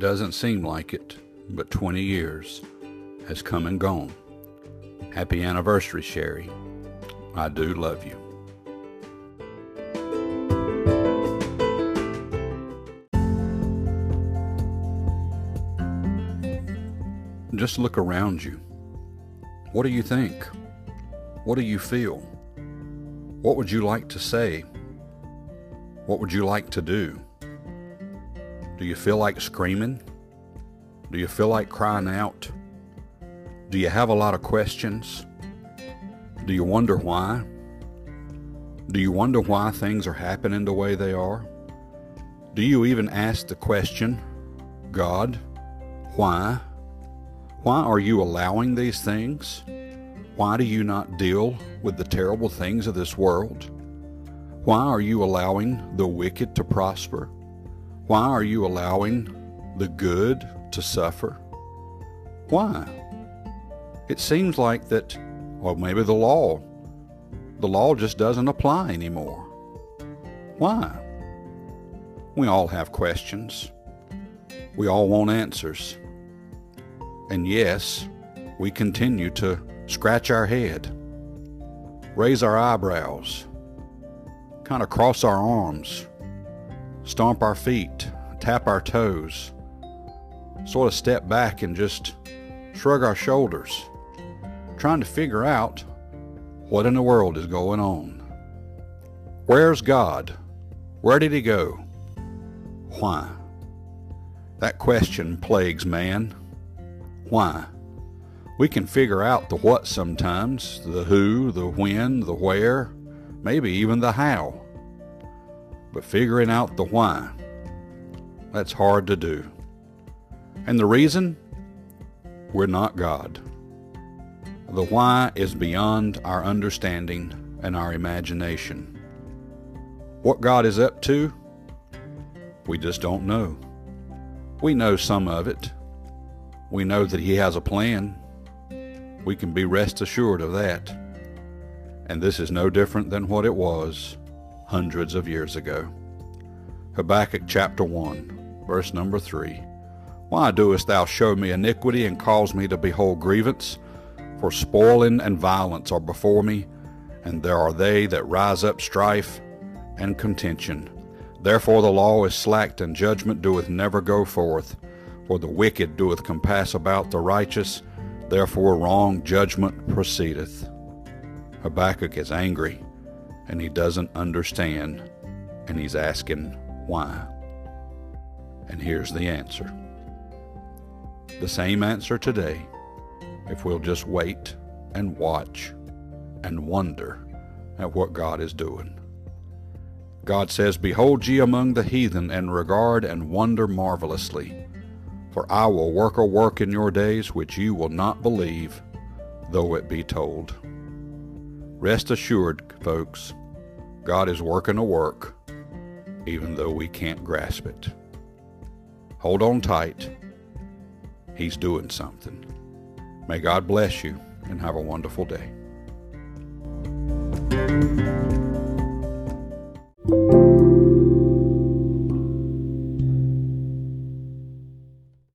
doesn't seem like it, but 20 years has come and gone. Happy anniversary, Sherry. I do love you. Just look around you. What do you think? What do you feel? What would you like to say? What would you like to do? Do you feel like screaming? Do you feel like crying out? Do you have a lot of questions? Do you wonder why? Do you wonder why things are happening the way they are? Do you even ask the question, God, why? Why are you allowing these things? Why do you not deal with the terrible things of this world? Why are you allowing the wicked to prosper? Why are you allowing the good to suffer? Why? It seems like that, well, maybe the law, the law just doesn't apply anymore. Why? We all have questions. We all want answers. And yes, we continue to scratch our head, raise our eyebrows, kind of cross our arms, stomp our feet, tap our toes, sort of step back and just shrug our shoulders, trying to figure out what in the world is going on. Where's God? Where did he go? Why? That question plagues man. Why? We can figure out the what sometimes, the who, the when, the where, maybe even the how. But figuring out the why, that's hard to do. And the reason? We're not God. The why is beyond our understanding and our imagination. What God is up to, we just don't know. We know some of it. We know that He has a plan. We can be rest assured of that. And this is no different than what it was hundreds of years ago. Habakkuk chapter 1, verse number 3. Why doest thou show me iniquity and cause me to behold grievance? For spoiling and violence are before me, and there are they that rise up strife and contention. Therefore the law is slacked, and judgment doeth never go forth. For the wicked doeth compass about the righteous, therefore wrong judgment proceedeth. Habakkuk is angry, and he doesn't understand, and he's asking why. And here's the answer the same answer today if we'll just wait and watch and wonder at what God is doing. God says, Behold ye among the heathen, and regard and wonder marvelously. For I will work a work in your days which you will not believe, though it be told. Rest assured, folks, God is working a work, even though we can't grasp it. Hold on tight. He's doing something. May God bless you and have a wonderful day.